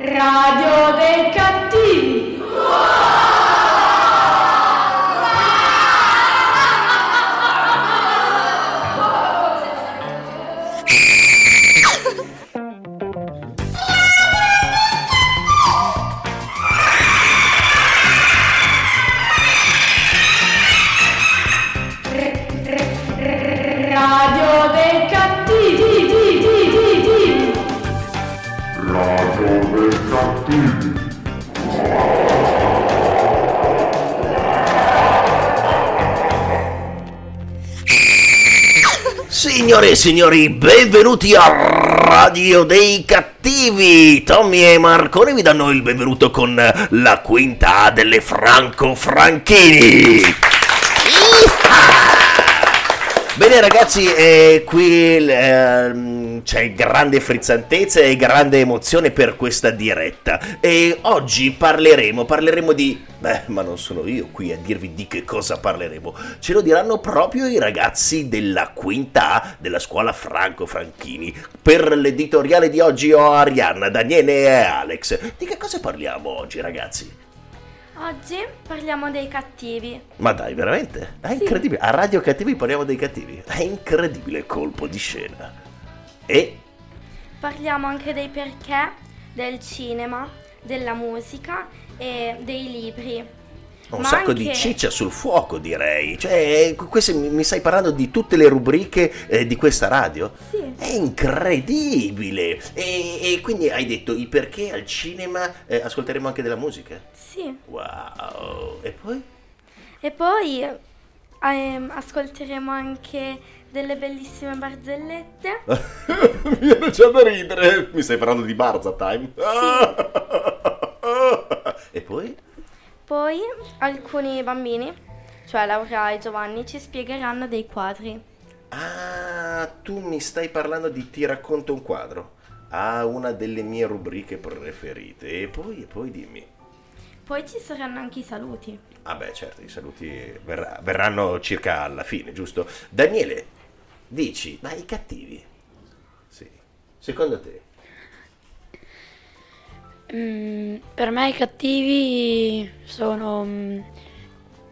Radio dei cattivi. Signore e signori, benvenuti a Radio dei Cattivi! Tommy e Marcone vi danno il benvenuto con la quinta delle Franco Franchini! Bene ragazzi, eh, qui ehm, c'è grande frizzantezza e grande emozione per questa diretta e oggi parleremo, parleremo di... Beh, ma non sono io qui a dirvi di che cosa parleremo, ce lo diranno proprio i ragazzi della quinta A della scuola Franco Franchini. Per l'editoriale di oggi ho Arianna, Daniele e Alex. Di che cosa parliamo oggi ragazzi? Oggi parliamo dei cattivi. Ma dai, veramente? È incredibile. A Radio Cattivi parliamo dei cattivi. È incredibile colpo di scena. E Parliamo anche dei perché del cinema, della musica e dei libri. un Ma sacco di anche- ciccia sul fuoco, direi. Cioè, questo mi mi stai parlando di tutte le rubriche eh, di questa radio? Sì. È incredibile. E, e quindi hai detto i perché al cinema eh, ascolteremo anche della musica? Sì. Wow. E poi? E poi ehm, ascolteremo anche delle bellissime barzellette. mi viene già da ridere. Mi stai parlando di Barza Time? e poi? Poi alcuni bambini, cioè Laura e Giovanni, ci spiegheranno dei quadri. Ah, tu mi stai parlando di Ti racconto un quadro. Ah, una delle mie rubriche preferite. E poi, e poi dimmi. Poi ci saranno anche i saluti. Ah beh, certo, i saluti verrà- verranno circa alla fine, giusto? Daniele, dici, ma i cattivi? Sì. Secondo te? Mm, per me i cattivi sono... mm,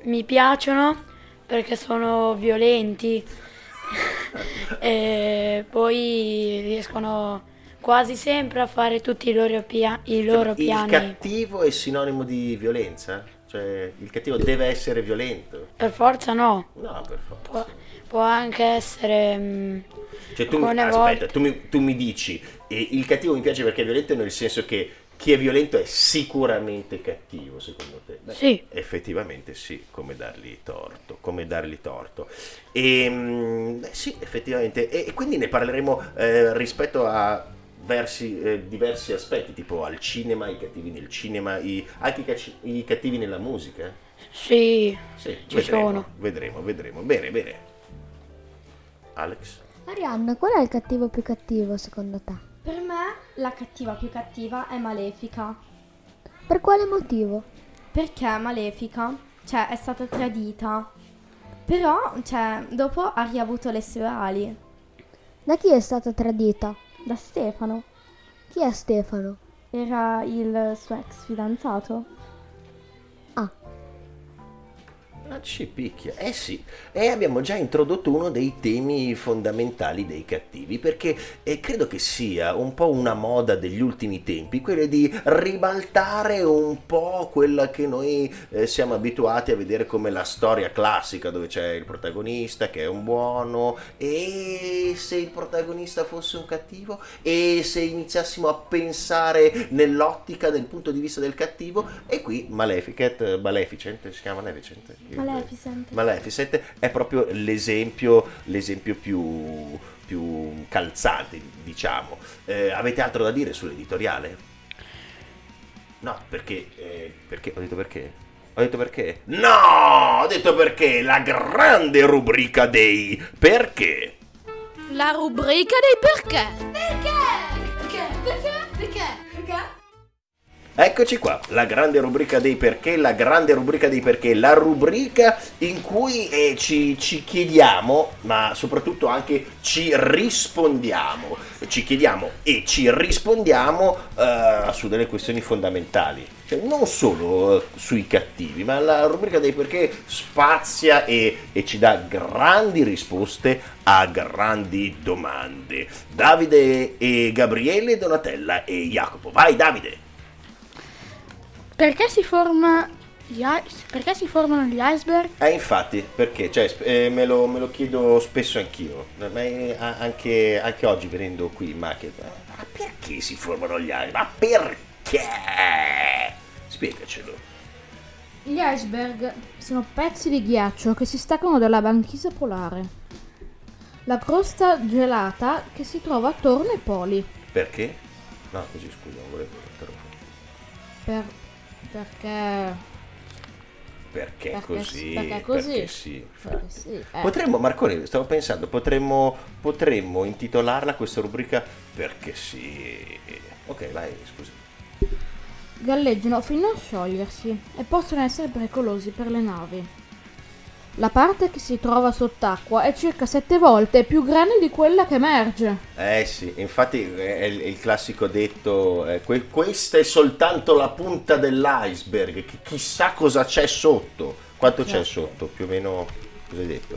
mi piacciono perché sono violenti e poi riescono quasi sempre a fare tutti i loro, pia- i loro il piani. cattivo è sinonimo di violenza? Cioè, il cattivo deve essere violento? Per forza no, No, per forza. può, può anche essere... mm, Cioè, tu, aspetta, volte- tu mi, tu mi dici, eh, il cattivo mi piace perché è violento nel senso che chi è violento è sicuramente cattivo, secondo te? Beh, Sì. Effettivamente sì, come dargli torto, come dargli torto. E, mm, beh, sì, effettivamente. E, e quindi ne parleremo eh, rispetto a versi- eh, diversi aspetti, tipo al cinema, i cattivi nel cinema, i- anche i, cattivi nella musica. Sì, Sì, Ci vedremo, sono. vedremo, vedremo. Bene, bene. Alex? Arianna, qual è il cattivo più cattivo secondo te? Per me la cattiva più cattiva è Malefica. Per quale motivo? Perché Malefica, cioè, è stata tradita. Però, cioè, dopo ha riavuto le sue ali. Da chi è stata tradita? Da Stefano. Chi è Stefano? Era il suo ex fidanzato. Ah, Ah, ci picchia, eh sì, e abbiamo già introdotto uno dei temi fondamentali dei cattivi, perché eh, credo che sia un po' una moda degli ultimi tempi, quella di ribaltare un po' quella che noi eh, siamo abituati a vedere come la storia classica, dove c'è il protagonista che è un buono, e se il protagonista fosse un cattivo, e se iniziassimo a pensare nell'ottica del punto di vista del cattivo, e qui Maleficent, Maleficent, si chiama Maleficent? Maleficent. Maleficent è proprio l'esempio, l'esempio più, più calzante, diciamo. Eh, avete altro da dire sull'editoriale? No, perché, eh, perché? Ho detto perché? Ho detto perché? No! Ho detto perché! La grande rubrica dei perché! La rubrica dei perché. Eccoci qua, la grande rubrica dei perché, la grande rubrica dei perché, la rubrica in cui eh, ci, ci chiediamo, ma soprattutto anche ci rispondiamo, ci chiediamo e ci rispondiamo eh, su delle questioni fondamentali, Cioè, non solo eh, sui cattivi, ma la rubrica dei perché spazia e, e ci dà grandi risposte a grandi domande. Davide e Gabriele, Donatella e Jacopo. Vai Davide! Perché si forma gli ice- perché si formano gli iceberg? Eh, infatti, perché? Cioè, eh, me, lo, me lo chiedo spesso anch'io, eh, anche, anche oggi venendo qui in macchina. Ma perché si formano gli iceberg? Ma perché? Spiegacelo. Gli iceberg sono pezzi di ghiaccio che si staccano dalla banchisa polare. La crosta gelata che si trova attorno ai poli. Perché? No, così scusa, non volevo interrompere. Per, perché... Perché, Perché così? sì, perché così. Perché sì. perché sì, eh. Potremmo, Marconi, stavo pensando, potremmo, potremmo intitolarla questa rubrica Perché sì. Ok, vai, scusa. galleggiano fino a sciogliersi e possono essere pericolosi per le navi. La parte che si trova sott'acqua è circa sette volte più grande di quella che emerge. Eh sì, infatti è il, classico detto, eh, que- questa è soltanto la punta dell'iceberg, che chissà cosa c'è sotto. Quanto c'è sotto? Più o meno, cosa hai detto?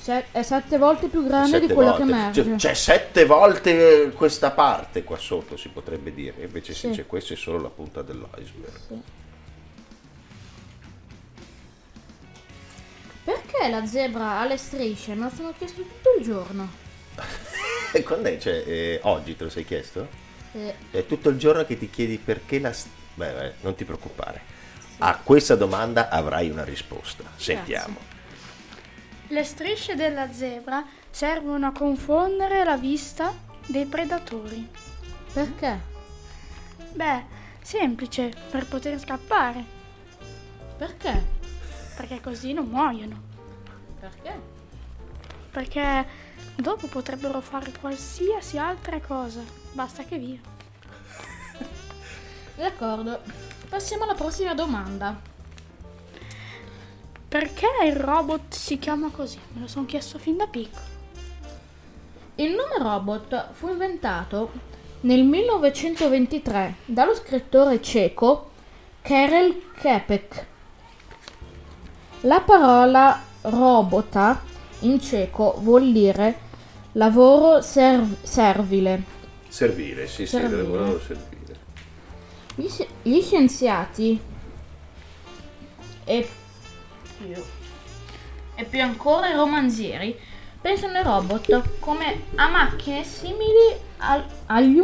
Se- è sette volte più grande di Sette quella volte. che emerge. Cioè, c'è sette volte questa parte qua sotto, si potrebbe dire. Invece sì, Sì. c'è questa è solo la punta dell'iceberg. Perché la zebra ha le strisce? Me lo sono chiesto tutto il giorno. E quando è? Cioè, eh, oggi te lo sei chiesto? Sì. È tutto il giorno che ti chiedi perché la... Beh, beh, non ti preoccupare. A questa domanda avrai una risposta. Sentiamo. Le strisce della zebra servono a confondere la vista dei predatori. Perché? Beh, semplice, per poter scappare, Perché? perché così non muoiono. Perché? Perché dopo potrebbero fare qualsiasi altra cosa. Basta che via. D'accordo. Passiamo alla prossima domanda. Perché il robot si chiama così? Me lo sono chiesto fin da piccolo. Il nome robot fu inventato nel 1923 dallo scrittore ceco Karel Čapek. La parola robota in ceco vuol dire lavoro serv- servile. Servire, sì, sì, Servire. volevo servire. Gli, gli scienziati e più, e più ancora i romanzieri pensano ai robot come a macchine simili al- agli,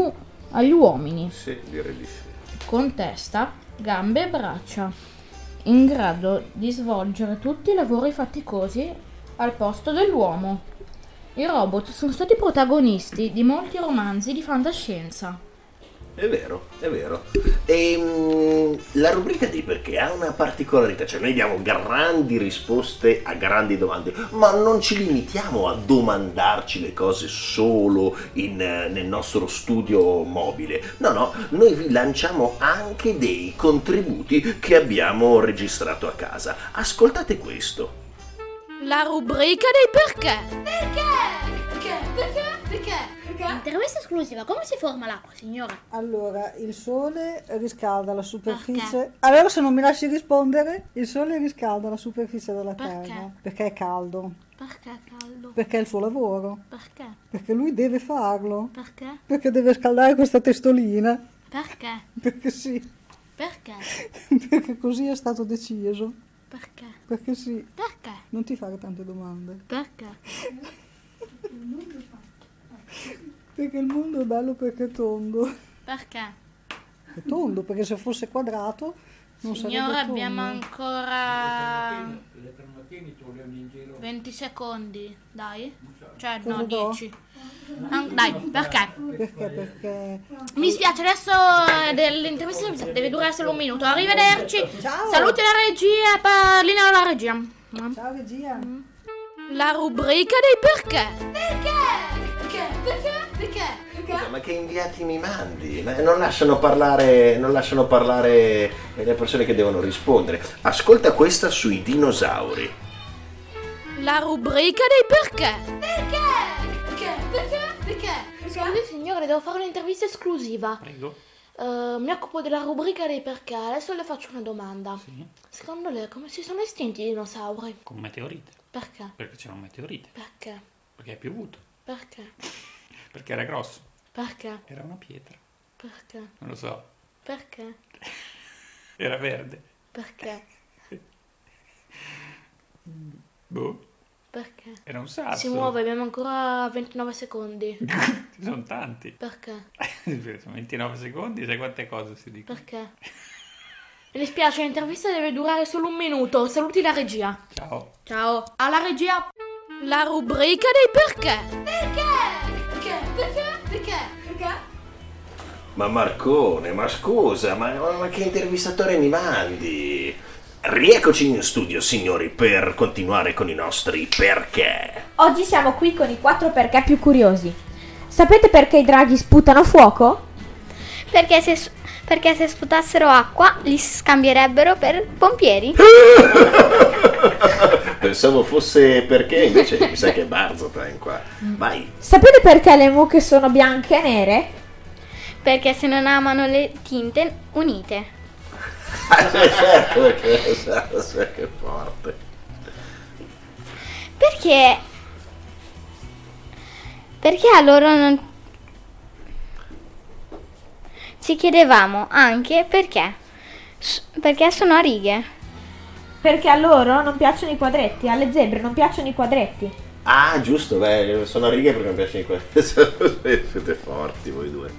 agli uomini, Sì, direi di sì. con testa, gambe e braccia, in grado di svolgere tutti i lavori faticosi al posto dell'uomo. I robot sono stati protagonisti di molti romanzi di fantascienza. È vero, è vero. E la rubrica di perché ha una particolarità, cioè noi diamo grandi risposte a grandi domande, ma non ci limitiamo a domandarci le cose solo in, eh, nel nostro studio mobile. No, no, noi vi lanciamo anche dei contributi che abbiamo registrato a casa. Ascoltate questo. La rubrica dei perché. Intervista esclusiva, come si forma l'acqua, signora? Allora, il sole riscalda la superficie. Allora, se non mi lasci rispondere, il sole riscalda la superficie della Perché? Terra. Perché è caldo. Perché è caldo? Perché è il suo lavoro. Perché? Perché lui deve farlo. Perché? Perché deve scaldare questa testolina. Perché? Perché sì. Perché? Perché così è stato deciso. Perché? Perché sì. Perché? Non ti fare tante domande. Perché? Perché il mondo è bello perché è tondo. Perché? È tondo, perché se fosse quadrato non Signora, sarebbe abbiamo tondo. ancora 20 secondi, dai. Cioè, no, Cosa do? 10. Ah, Dai, perché? Perché? Perché Mi spiace, adesso eh, dell'intervista deve durare solo un minuto. Arrivederci. Ciao. Saluti la regia pallina alla regia. Ciao regia. La rubrica dei perché. Perché? Perché? Perché? Scusa, ma che inviati mi mandi? Ma non lasciano parlare, non lasciano parlare le persone che devono rispondere. Ascolta questa sui dinosauri. La rubrica dei perché. Perché? Perché? Perché? Scusi signore, devo fare un'intervista esclusiva. Prego. Eh, mi occupo della rubrica dei perché. Adesso le faccio una domanda. Sì. Secondo lei come si sono estinti i dinosauri? Con meteorite. Perché? Perché c'era un meteorite. Perché? Perché è piovuto. Perché? Perché era grosso. Perché? Era una pietra. Perché? Non lo so. Perché? Era verde. Perché? Boh. Perché? Era un sasso. Si muove, abbiamo ancora 29 secondi. Ci sono tanti. Perché? Sono 29 secondi, sai quante cose si dicono. Perché? Mi dispiace, l'intervista deve durare solo un minuto. Saluti la regia. Ciao. Ciao. Alla regia. La rubrica dei perché. Perché? Perché? Perché? Perché? Ma Marcone, ma scusa, ma, ma che intervistatore mi mandi? Rieccoci in studio, signori, per continuare con i nostri perché. Oggi siamo qui con i quattro perché più curiosi. Sapete perché i draghi sputano fuoco? Perché se, perché se sputassero acqua li scambierebbero per pompieri. Pensavo fosse perché, invece mi sa che è Barzota in qua. Vai. Sapete perché le mucche sono bianche e nere? Perché se non amano le tinte unite. Ah, certo, perché sai che forte. Perché? Perché a loro non... Ci chiedevamo anche perché. Perché sono a righe. Perché a loro non piacciono i quadretti, alle zebre non piacciono i quadretti. Ah, giusto, beh, sono a righe perché mi piacciono i quelli. Siete forti voi due.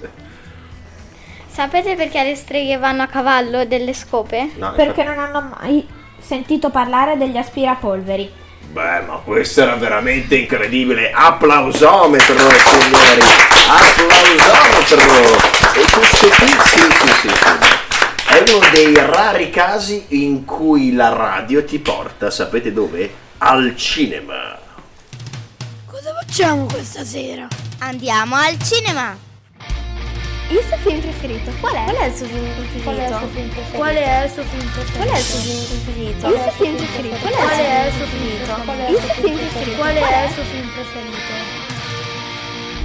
Sapete perché le streghe vanno a cavallo delle scope? No, Perché non hanno mai sentito parlare degli aspirapolveri. Beh, ma questo era veramente incredibile. Applausometro, signori. Applausometro. E questo qui, sì, sì, sì, sì. È uno dei rari casi in cui la radio ti porta, sapete dove? Al cinema. Cosa facciamo questa sera? Andiamo al cinema! Il suo film preferito? Qual è? Qual è il suo film preferito? Qual è il suo film preferito? Qual è il suo film preferito? Qual è il suo film preferito? Il suo film preferito? Qual è il suo film preferito? Il suo film preferito? Qual è il suo film preferito?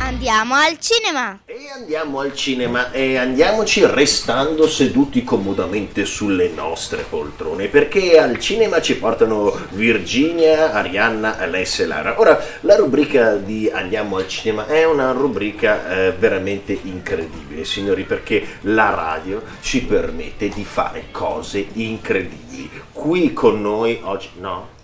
Andiamo al cinema! E andiamo al cinema e andiamoci restando seduti comodamente sulle nostre poltrone perché al cinema ci portano Virginia, Arianna, Alessia e Lara. Ora, la rubrica di Andiamo al cinema è una rubrica eh, veramente incredibile, signori, perché la radio ci permette di fare cose incredibili. Qui con noi oggi... No?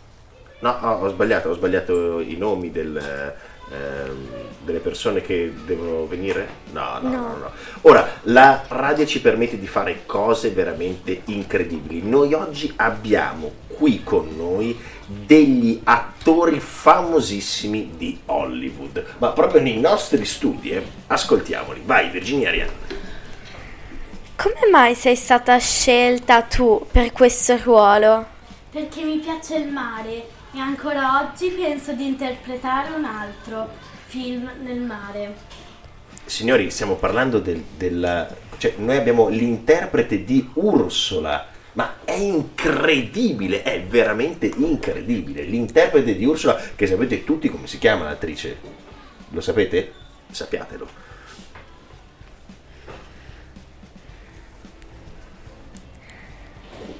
No, oh, ho sbagliato, ho sbagliato i nomi del, ehm, delle persone che devono venire? No, no, no, No. no. Ora, la radio ci permette di fare cose veramente incredibili. Noi oggi abbiamo qui con noi degli attori famosissimi di Hollywood, ma proprio nei nostri studi, eh. Ascoltiamoli. Vai, Virginia Arianna. Come mai sei stata scelta tu per questo ruolo? Perché mi piace il mare e ancora oggi penso di interpretare un altro film nel mare. Signori, stiamo parlando del, della... Cioè, noi abbiamo l'interprete di Ursula, ma è incredibile, è veramente incredibile. L'interprete di Ursula, che sapete tutti come si chiama l'attrice? Lo sapete? Sappiatelo.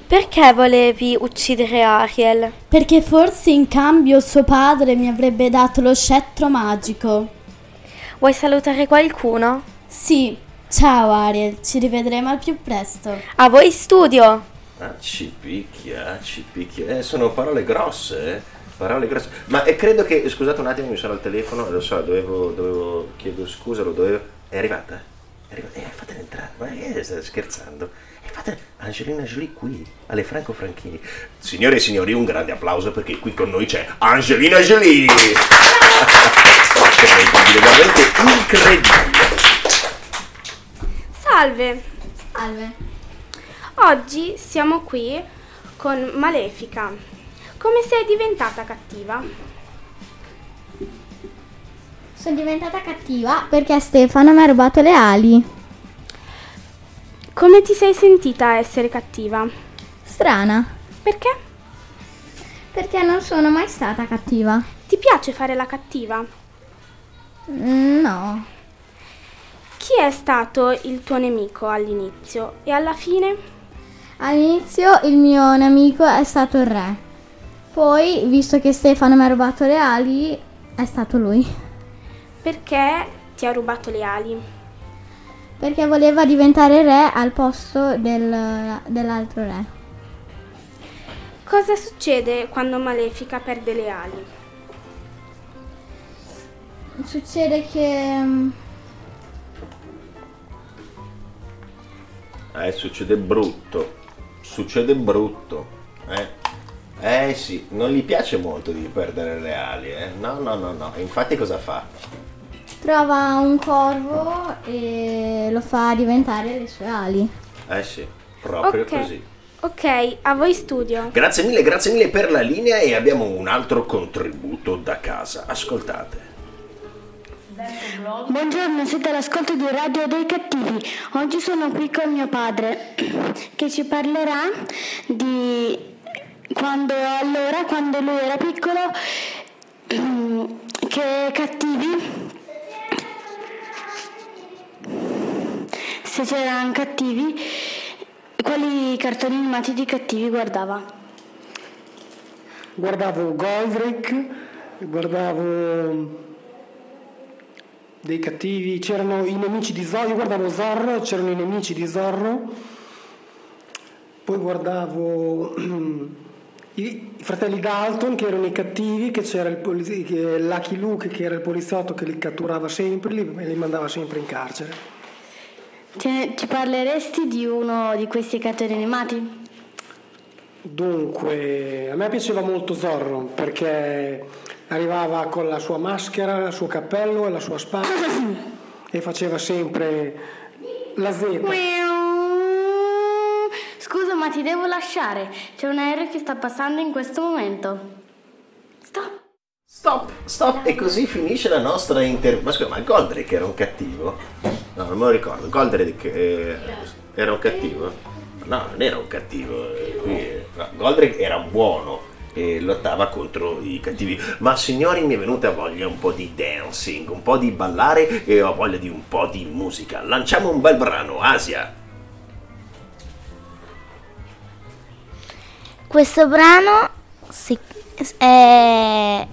Perché volevi uccidere Ariel? Perché forse in cambio suo padre mi avrebbe dato lo scettro magico. Vuoi salutare qualcuno? Sì, ciao Ariel, ci rivedremo al più presto. A voi studio! Ah, ci picchia, ci picchia. Eh, sono parole grosse, eh. Parole grosse. Ma eh, credo che, scusate un attimo, mi sono al telefono, lo so, dovevo, dovevo chiedo scusa, lo dovevo... È arrivata? È arrivata? Eh, fatela entrare, ma eh, state scherzando? Eh, fate Angelina Jolie qui, alle Franco Franchini. Signore e signori, un grande applauso perché qui con noi c'è Angelina Jolie! Che è incredibile, veramente incredibile. Salve, Salve. oggi siamo qui con Malefica. Come sei diventata cattiva? Sono diventata cattiva perché Stefano mi ha rubato le ali. Come ti sei sentita a essere cattiva? Strana. Perché? Perché non sono mai stata cattiva. Ti piace fare la cattiva? Mm, No. Chi è stato il tuo nemico all'inizio e alla fine? All'inizio il mio nemico è stato il re. Poi, visto che Stefano mi ha rubato le ali, è stato lui. Perché ti ha rubato le ali? Perché voleva diventare re al posto del- dell'altro re. Cosa succede quando Malefica perde le ali? Succede che... mm, Eh, succede brutto. Succede brutto. Eh. Eh sì, non gli piace molto di perdere le ali, eh. No, no, no, no. Infatti cosa fa? Trova un corvo e lo fa diventare le sue ali. Eh sì, proprio Ok. così. Ok, a voi studio. Grazie mille, grazie mille per la linea e abbiamo un altro contributo da casa. Ascoltate. Buongiorno, siete all'ascolto di Radio dei Cattivi. Oggi sono qui con mio padre che ci parlerà di quando allora, quando lui era piccolo, che cattivi, se c'erano cattivi, quali cartoni animati di cattivi guardava. Guardavo Goldrick, guardavo dei cattivi, c'erano i nemici di Zorro, io guardavo Zorro, c'erano i nemici di Zorro, poi guardavo i i fratelli Dalton che erano i cattivi, che c'era il polizi- che- Lucky Luke che era il poliziotto che li catturava sempre e li mandava sempre in carcere. Ce- ci parleresti di uno di questi cartoni animati? Dunque, a me piaceva molto Zorro perché arrivava con la sua maschera, il suo cappello e la sua spada e faceva sempre la Z. Scusa, ma ti devo lasciare. C'è un aereo che sta passando in questo momento. Stop, stop. E così finisce la nostra inter... Ma scusa, ma Goldrick era un cattivo? No, non me lo ricordo. Goldrick eh, era un cattivo? No, non era un cattivo. eh, eh, no, Goldrick era buono e lottava contro i cattivi. Ma signori, mi è venuta voglia un po' di dancing, un po' di ballare e ho voglia di un po' di musica. Lanciamo un bel brano, Asia. Questo brano si- è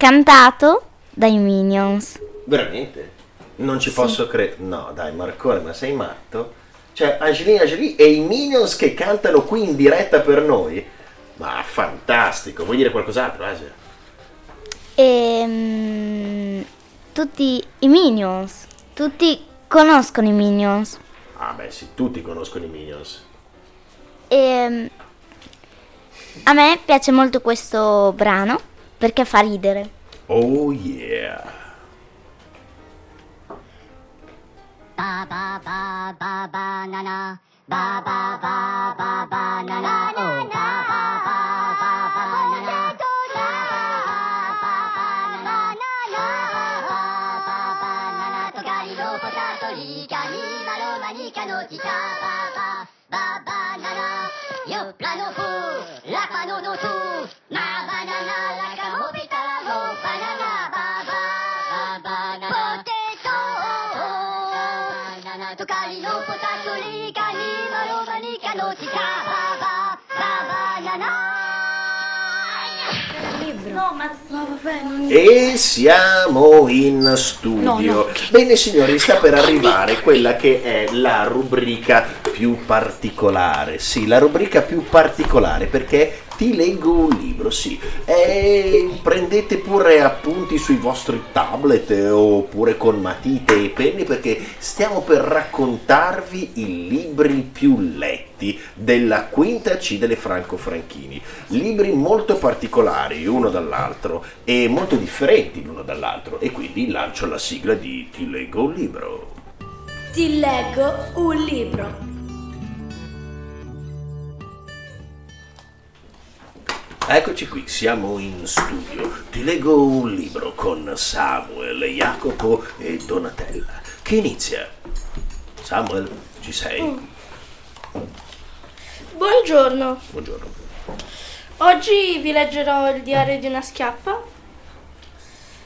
cantato dai Minions. Veramente? Non ci posso credere. No, dai, Marcone, ma sei matto? Cioè, Angelina Jolie e i Minions che cantano qui in diretta per noi? Ma fantastico! Vuoi dire qualcos'altro, Asia? E mm, tutti i Minions, tutti conoscono i Minions. Ah, beh, sì, tutti conoscono i Minions. E mm, a me piace molto questo brano perché fa ridere. Oh yeah! Ba ba ba ba banana. Ba ba ba ba banana. Oh, ba ba ba ba E siamo in studio. No, no. Bene signori, sta per arrivare quella che è la rubrica più particolare. Sì, la rubrica più particolare perché ti leggo un libro, sì. E prendete pure appunti sui vostri tablet eh, oppure con matite e penni perché stiamo per raccontarvi i libri più letti della quinta C delle Franco Franchini. Libri molto particolari uno dall'altro e molto differenti l'uno dall'altro e quindi lancio la sigla di Ti leggo un libro. Ti leggo un libro. Eccoci qui, siamo in studio. Ti leggo un libro con Samuel, Jacopo e Donatella. Che inizia? Samuel, ci sei? Buongiorno, Buongiorno. oggi vi leggerò il diario di una schiappa,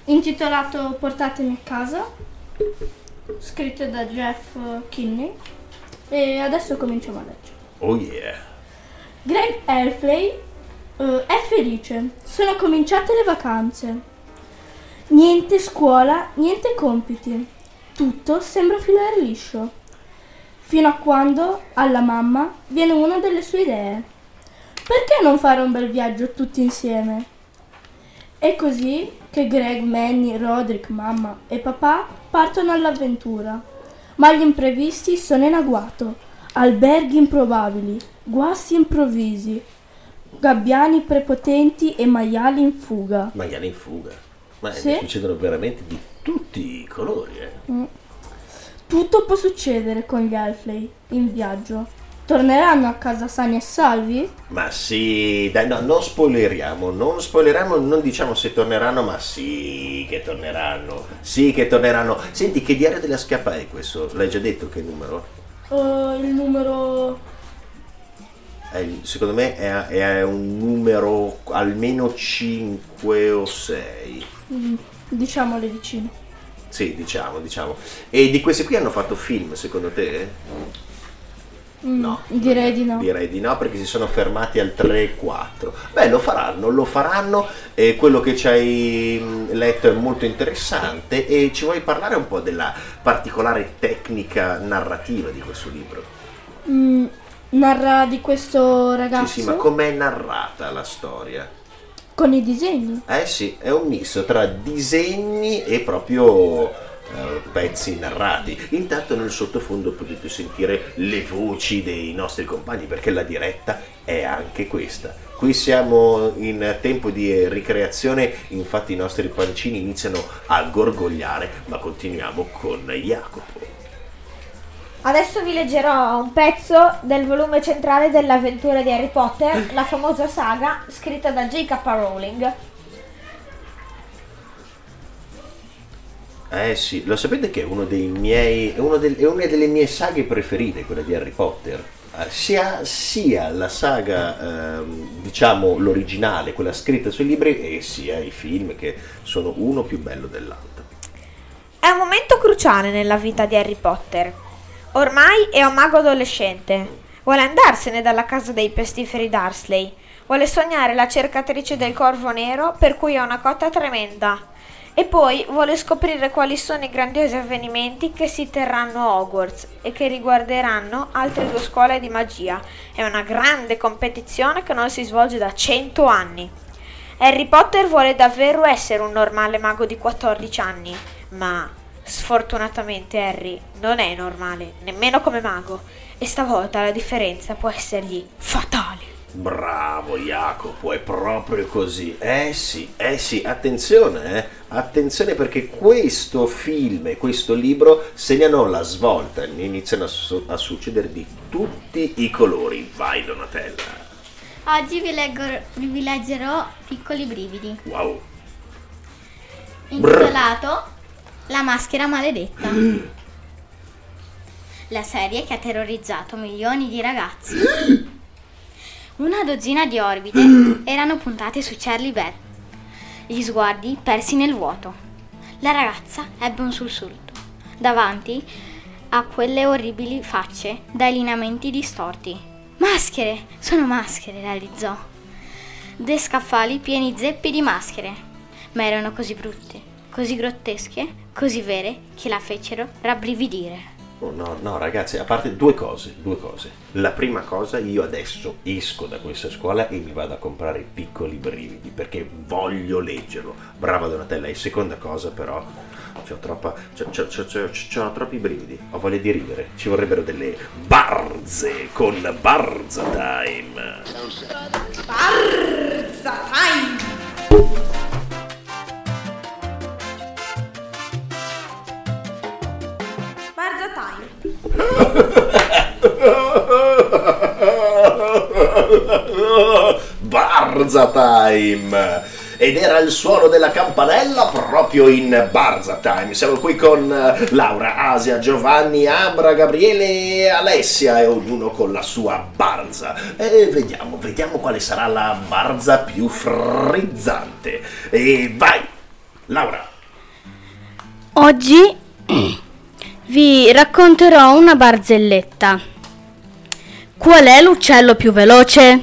intitolato Portatemi a casa, scritto da Jeff Kinney. E adesso cominciamo a leggere. Oh yeah. Greg Elfley eh, è felice. Sono cominciate le vacanze. Niente scuola, niente compiti. Tutto sembra filare liscio. Fino a quando alla mamma viene una delle sue idee. Perché non fare un bel viaggio tutti insieme? È così che Greg, Manny, Roderick, mamma e papà partono all'avventura. Ma gli imprevisti sono in agguato. Alberghi improbabili, guasti improvvisi, gabbiani prepotenti e maiali in fuga. Maiale in fuga. Ma Sì. succedono veramente di tutti i colori, eh. Mm. Tutto può succedere con gli Alfley in viaggio. Torneranno a casa sani e salvi? Ma sì, dai, no, non spoileriamo, non spoileriamo, non diciamo se torneranno, ma sì che torneranno, sì che torneranno. Senti, che diario della schiappa è questo? L'hai già detto che numero? Eh, il numero... Secondo me è, è un numero almeno 5 o 6. mm, diciamole vicino. Sì, diciamo, diciamo. E di questi qui hanno fatto film, secondo te? Mm, No. Direi di no. Direi di no perché si sono fermati al 3-4. Beh, lo faranno, lo faranno. E quello che ci hai mh, letto è molto interessante e ci vuoi parlare un po' della particolare tecnica narrativa di questo libro? Mm, narra di questo Sì, ragazzo sì, ma com'è narrata la storia? Con i disegni. Eh sì, è un misto tra disegni e proprio eh, pezzi narrati. Intanto nel sottofondo potete sentire le voci dei nostri compagni perché la diretta è anche questa. Qui siamo in tempo di ricreazione, infatti i nostri pancini iniziano a gorgogliare, ma continuiamo con Jacopo. Adesso vi leggerò un pezzo del volume centrale dell'avventura di Harry Potter, la famosa saga scritta da J.K. Rowling. Eh sì, lo sapete che è uno dei miei. è, uno del- è una delle mie saghe preferite, quella di Harry Potter. Eh, Sia, sia la saga, ehm, diciamo, l'originale, quella scritta sui libri, e sia i film che sono uno più bello dell'altro. È un momento cruciale nella vita di Harry Potter. Ormai è un mago adolescente. Vuole andarsene dalla casa dei pestiferi Dursley. Vuole sognare la cercatrice del corvo nero per cui ha una cotta tremenda. E poi vuole scoprire quali sono i grandiosi avvenimenti che si terranno a Hogwarts e che riguarderanno altre due scuole di magia. È una grande competizione che non si svolge da cento anni. Harry Potter vuole davvero essere un normale mago di 14 anni, ma sfortunatamente Harry non è normale, nemmeno come mago, e stavolta la differenza può essergli fatale. Bravo Jacopo, è proprio così. Eh sì, eh sì, attenzione, eh. Attenzione perché questo film e questo libro segnano la svolta, iniziano a, su- a succedere di tutti i colori. Vai Donatella. Oggi vi, leggo- vi leggerò Piccoli brividi, Wow. intitolato La maschera maledetta. La serie che ha terrorizzato milioni di ragazzi. Una dozzina di orbite erano puntate su Charlie Bell, gli sguardi persi nel vuoto. La ragazza ebbe un sussulto davanti a quelle orribili facce dai lineamenti distorti. Maschere! Sono maschere, realizzò. De scaffali pieni zeppi di maschere, ma erano così brutte, così grottesche, così vere che la fecero rabbrividire. Oh, no, no, ragazzi, a parte due cose, due cose. La prima cosa, io adesso esco da questa scuola e mi vado a comprare i piccoli brividi perché voglio leggerlo. Brava Donatella. E seconda cosa, però, c'ho troppa. c'ho, c'ho- c'ho- c'ho- c'ho troppi brividi. Ho voglia di ridere. Ci vorrebbero delle barze con Barza Time. Barza Time! Barza Time! ed era il suono della campanella proprio in Barza Time. Siamo qui con eh, Laura, Asia, Giovanni, Ambra, Gabriele e Alessia e ognuno con la sua barza. E vediamo, vediamo quale sarà la barza più frizzante. E vai, Laura. Oggi vi racconterò una barzelletta. Qual è l'uccello più veloce?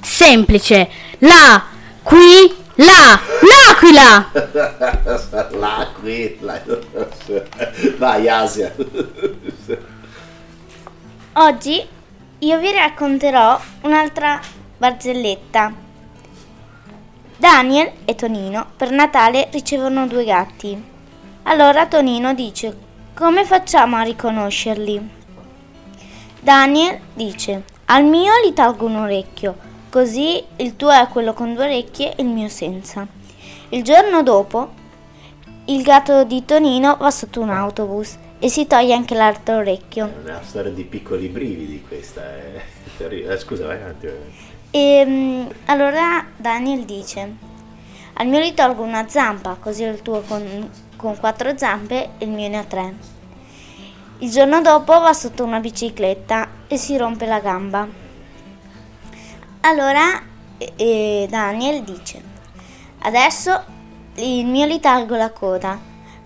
Semplice. La, qui, la, l'aquila. L'aquila. Vai, Asia. Oggi io vi racconterò un'altra barzelletta. Daniel e Tonino per Natale ricevono due gatti. Allora Tonino dice: Come facciamo a riconoscerli? Daniel dice: Al mio gli tolgo un orecchio, così il tuo è quello con due orecchie e il mio senza. Il giorno dopo, il gatto di Tonino va sotto un autobus e si toglie anche l'altro orecchio. È una storia di piccoli brividi questa. È terribile. Eh, scusa, vai avanti. E mm, allora Daniel dice: Al mio gli tolgo una zampa, così il tuo con, con quattro zampe e il mio ne ha tre. Il giorno dopo va sotto una bicicletta e si rompe la gamba. Allora eh, Daniel dice: Adesso il mio gli tolgo la coda,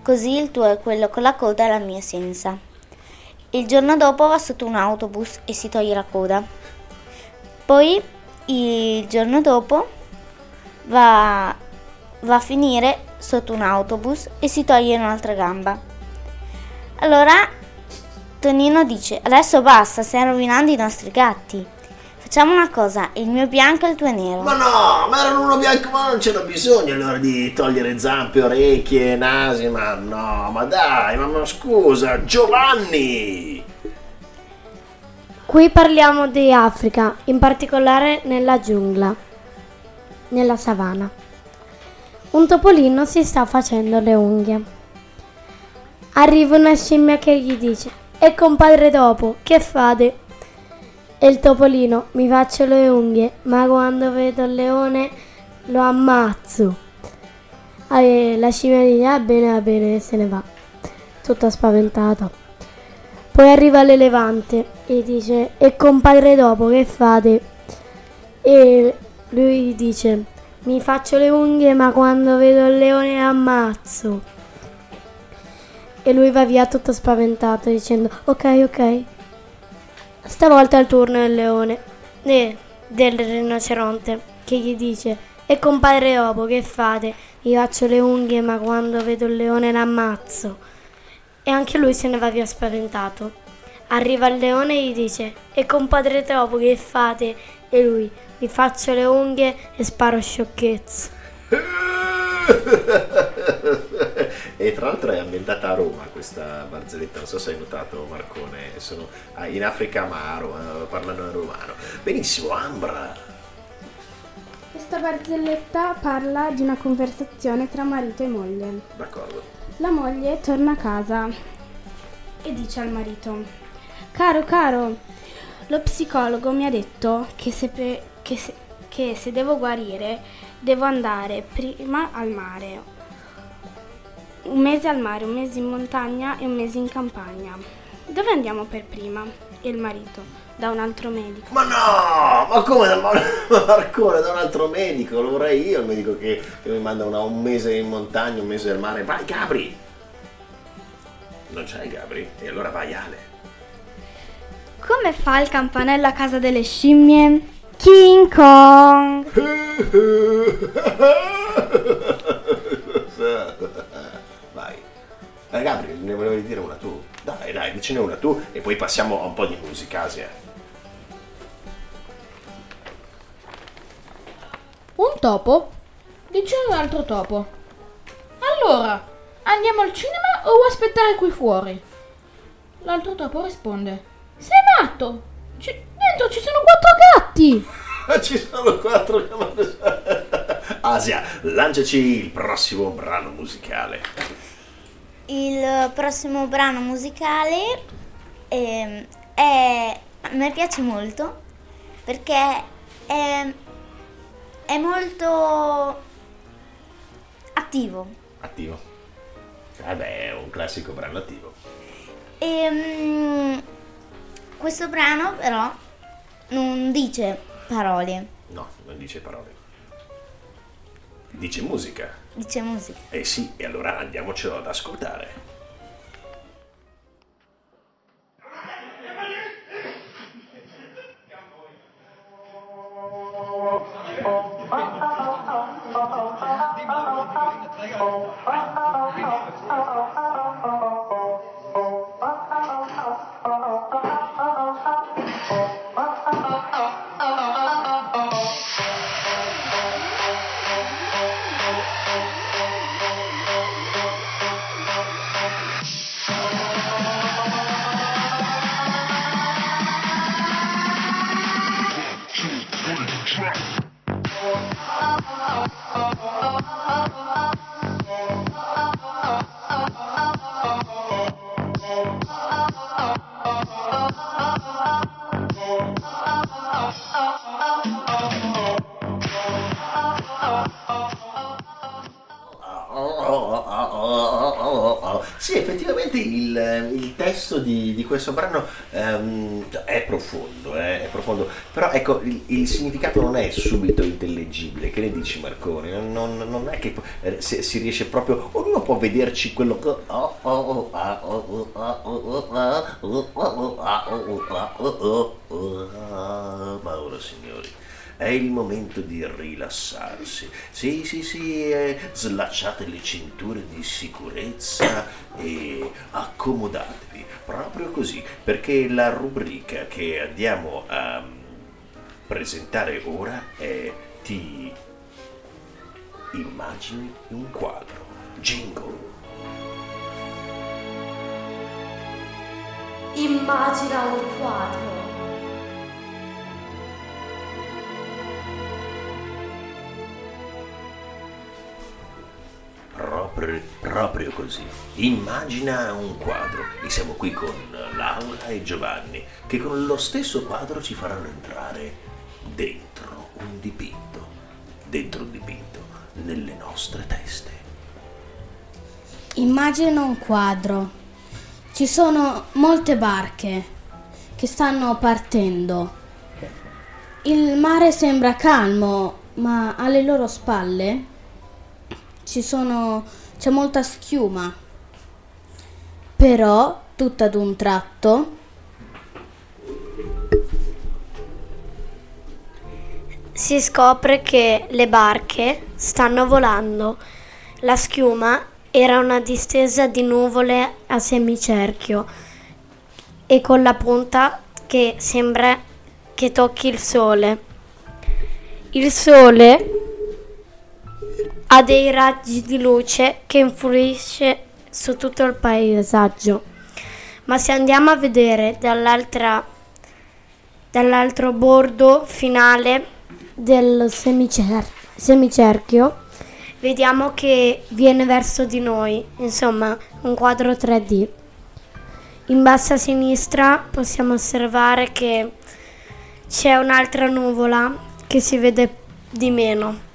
così il tuo è quello con la coda e la mia senza. Il giorno dopo va sotto un autobus e si toglie la coda. Poi il giorno dopo va, va a finire sotto un autobus e si toglie un'altra gamba. Allora Tonino dice: Adesso basta, stai rovinando i nostri gatti. Facciamo una cosa, il mio bianco e il tuo nero. Ma no, ma erano uno bianco, ma non c'era bisogno allora di togliere zampe, orecchie, nasi, ma no, ma dai, ma, ma scusa, Giovanni! Qui parliamo di Africa, in particolare nella giungla, nella savana. Un topolino si sta facendo le unghie. Arriva una scimmia che gli dice: E compadre topo, che fate? E il topolino: Mi faccio le unghie, ma quando vedo il leone lo ammazzo. E la scimmia dice: Va bene, va bene, se ne va, tutta spaventata. Poi arriva l'elefante e dice: E compadre dopo che fate? E lui dice: Mi faccio le unghie, ma quando vedo il leone ammazzo. E lui va via tutto spaventato dicendo: Ok, ok. Stavolta è il turno del leone e del rinoceronte che gli dice: E compadre dopo che fate? Mi faccio le unghie, ma quando vedo il leone l'ammazzo. E anche lui se ne va via spaventato. Arriva il leone e gli dice: E compadre Topo che fate? E lui: Mi faccio le unghie e sparo sciocchezze. e tra l'altro è ambientata a Roma questa barzelletta, non so se hai notato Marcone, sono ah, in Africa ma a Roma, parlano in romano. Benissimo, Ambra. Questa barzelletta parla di una conversazione tra marito e moglie. D'accordo. La moglie torna a casa e dice al marito: Caro, caro, lo psicologo mi ha detto che se, pe- che se- che se devo guarire devo andare prima al mare. Un mese al mare, un mese in montagna e un mese in campagna. Dove andiamo per prima? E il marito, da un altro medico. Ma no, ma come da ma Marcone, da un altro medico? Lo vorrei io il medico che, che mi manda una- un mese in montagna, un mese al mare. Vai Gabri! Non c'è Gabri? E allora vai Ale. Come fa il campanello a casa delle scimmie? King Kong! Vai. Eh, Gabri, ne volevi dire una tu? Dai, dai, dicene una tu e poi passiamo a un po' di musica, Asia. Un topo dice un altro topo. Allora, andiamo al cinema o vuoi aspettare qui fuori? L'altro topo risponde. Sei matto? Ci- dentro ci sono quattro gatti! Ci sono quattro Asia, lanciaci il prossimo brano musicale. Il prossimo brano musicale ehm, è, a me piace molto perché è, è molto attivo. Attivo. Vabbè, è un classico brano attivo. E mm, questo brano però non dice parole, No, non dice parole. Dice musica. dice musica. Eh sì, e allora andiamocelo ad ascoltare. Il, testo di, di questo brano ehm, è profondo, eh, è profondo, però ecco, il, il significato non è subito intellegibile, che ne dici Marconi? Non, non- è che eh, se- si riesce proprio, ognuno può vederci quello che... Ma ora signori... È il momento di rilassarsi. Sì, sì, sì, eh, slacciate le cinture di sicurezza e accomodatevi, proprio così, perché la rubrica che andiamo a mm, presentare ora è Ti immagini un quadro. Jingle. Immagina un quadro. Proprio, proprio così. Immagina un quadro e siamo qui con Laura e Giovanni che con lo stesso quadro ci faranno entrare dentro un dipinto, dentro un dipinto, nelle nostre teste. Immagina un quadro. Ci sono molte barche che stanno partendo. Il mare sembra calmo, ma alle loro spalle sono, c'è molta schiuma. Però, tutto ad un tratto, Si scopre che le barche stanno volando. La schiuma era una distesa di nuvole a semicerchio e con la punta che sembra che tocchi il sole. Il sole ha dei raggi di luce che influisce su tutto il paesaggio. Ma se andiamo a vedere dall'altro bordo finale del semicer- semicerchio vediamo che viene verso di noi, insomma un quadro 3D. In basso a sinistra possiamo osservare che c'è un'altra nuvola che si vede di meno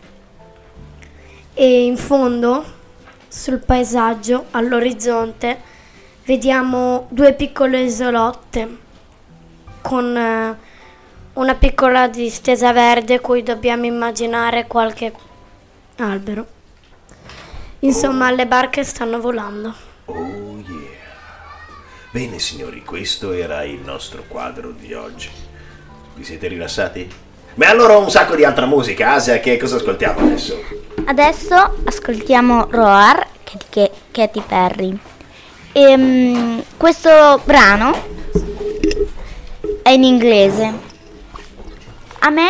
e in fondo sul paesaggio all'orizzonte vediamo due piccole isolotte con eh, una piccola distesa verde cui dobbiamo immaginare qualche albero. Insomma, le barche stanno volando. Oh yeah. Bene signori, questo era il nostro quadro di oggi. Vi siete rilassati? Beh allora un sacco di altra musica, Asia, che cosa ascoltiamo adesso? Adesso ascoltiamo Roar che- che- Katy Perry. Ehm, questo brano è in inglese. A me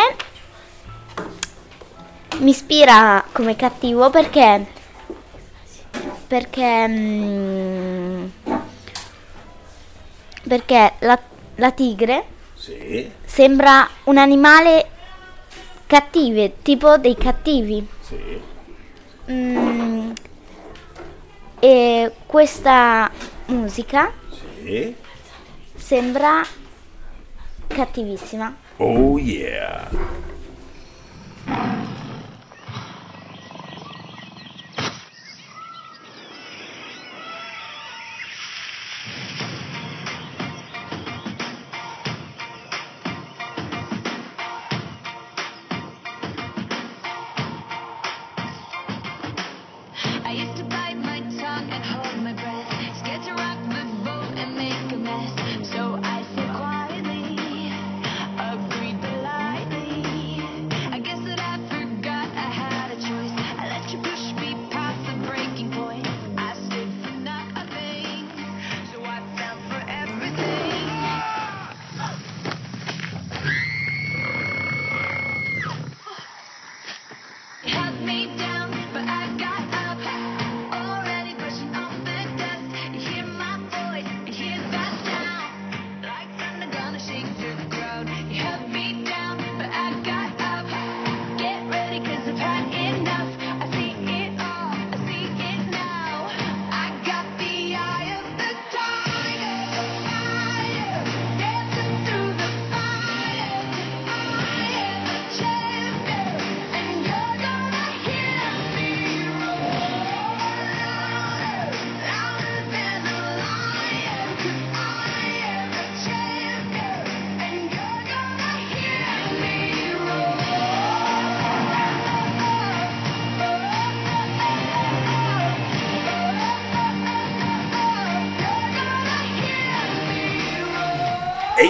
mi ispira come cattivo perché perché mm, perché la, la tigre Sì, sembra un animale cattivo, tipo dei cattivi. sì. Mm, e questa musica Sì. sembra cattivissima. Oh yeah.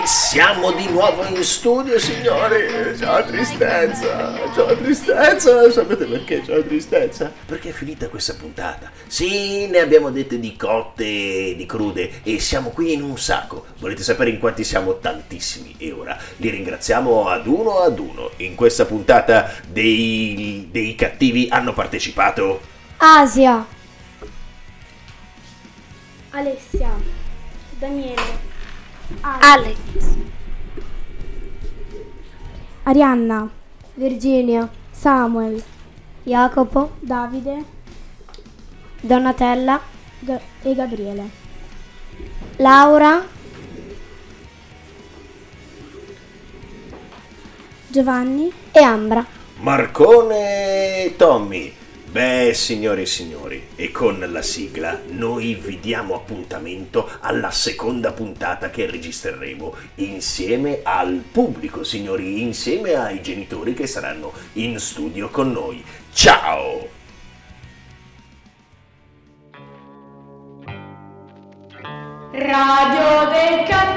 Siamo di nuovo in studio, signori. C'ho tristezza, c'ho tristezza. Sapete perché c'ho tristezza? Perché è finita questa puntata. Sì, ne abbiamo dette di cotte e di crude e siamo qui in un sacco. Volete sapere in quanti siamo? Tantissimi. E ora li ringraziamo ad uno ad uno. In questa puntata dei, dei cattivi hanno partecipato Asia, Alessia, Daniele, Alex, Arianna, Virginia, Samuel, Jacopo, Davide, Donatella. Ga- e Gabriele. Laura, Giovanni. E Ambra. Marcone e Tommy. Beh, signore e signori, e con la sigla noi vi diamo appuntamento alla seconda puntata che registreremo insieme al pubblico, signori, insieme ai genitori che saranno in studio con noi. Ciao! Radio dei cattivi.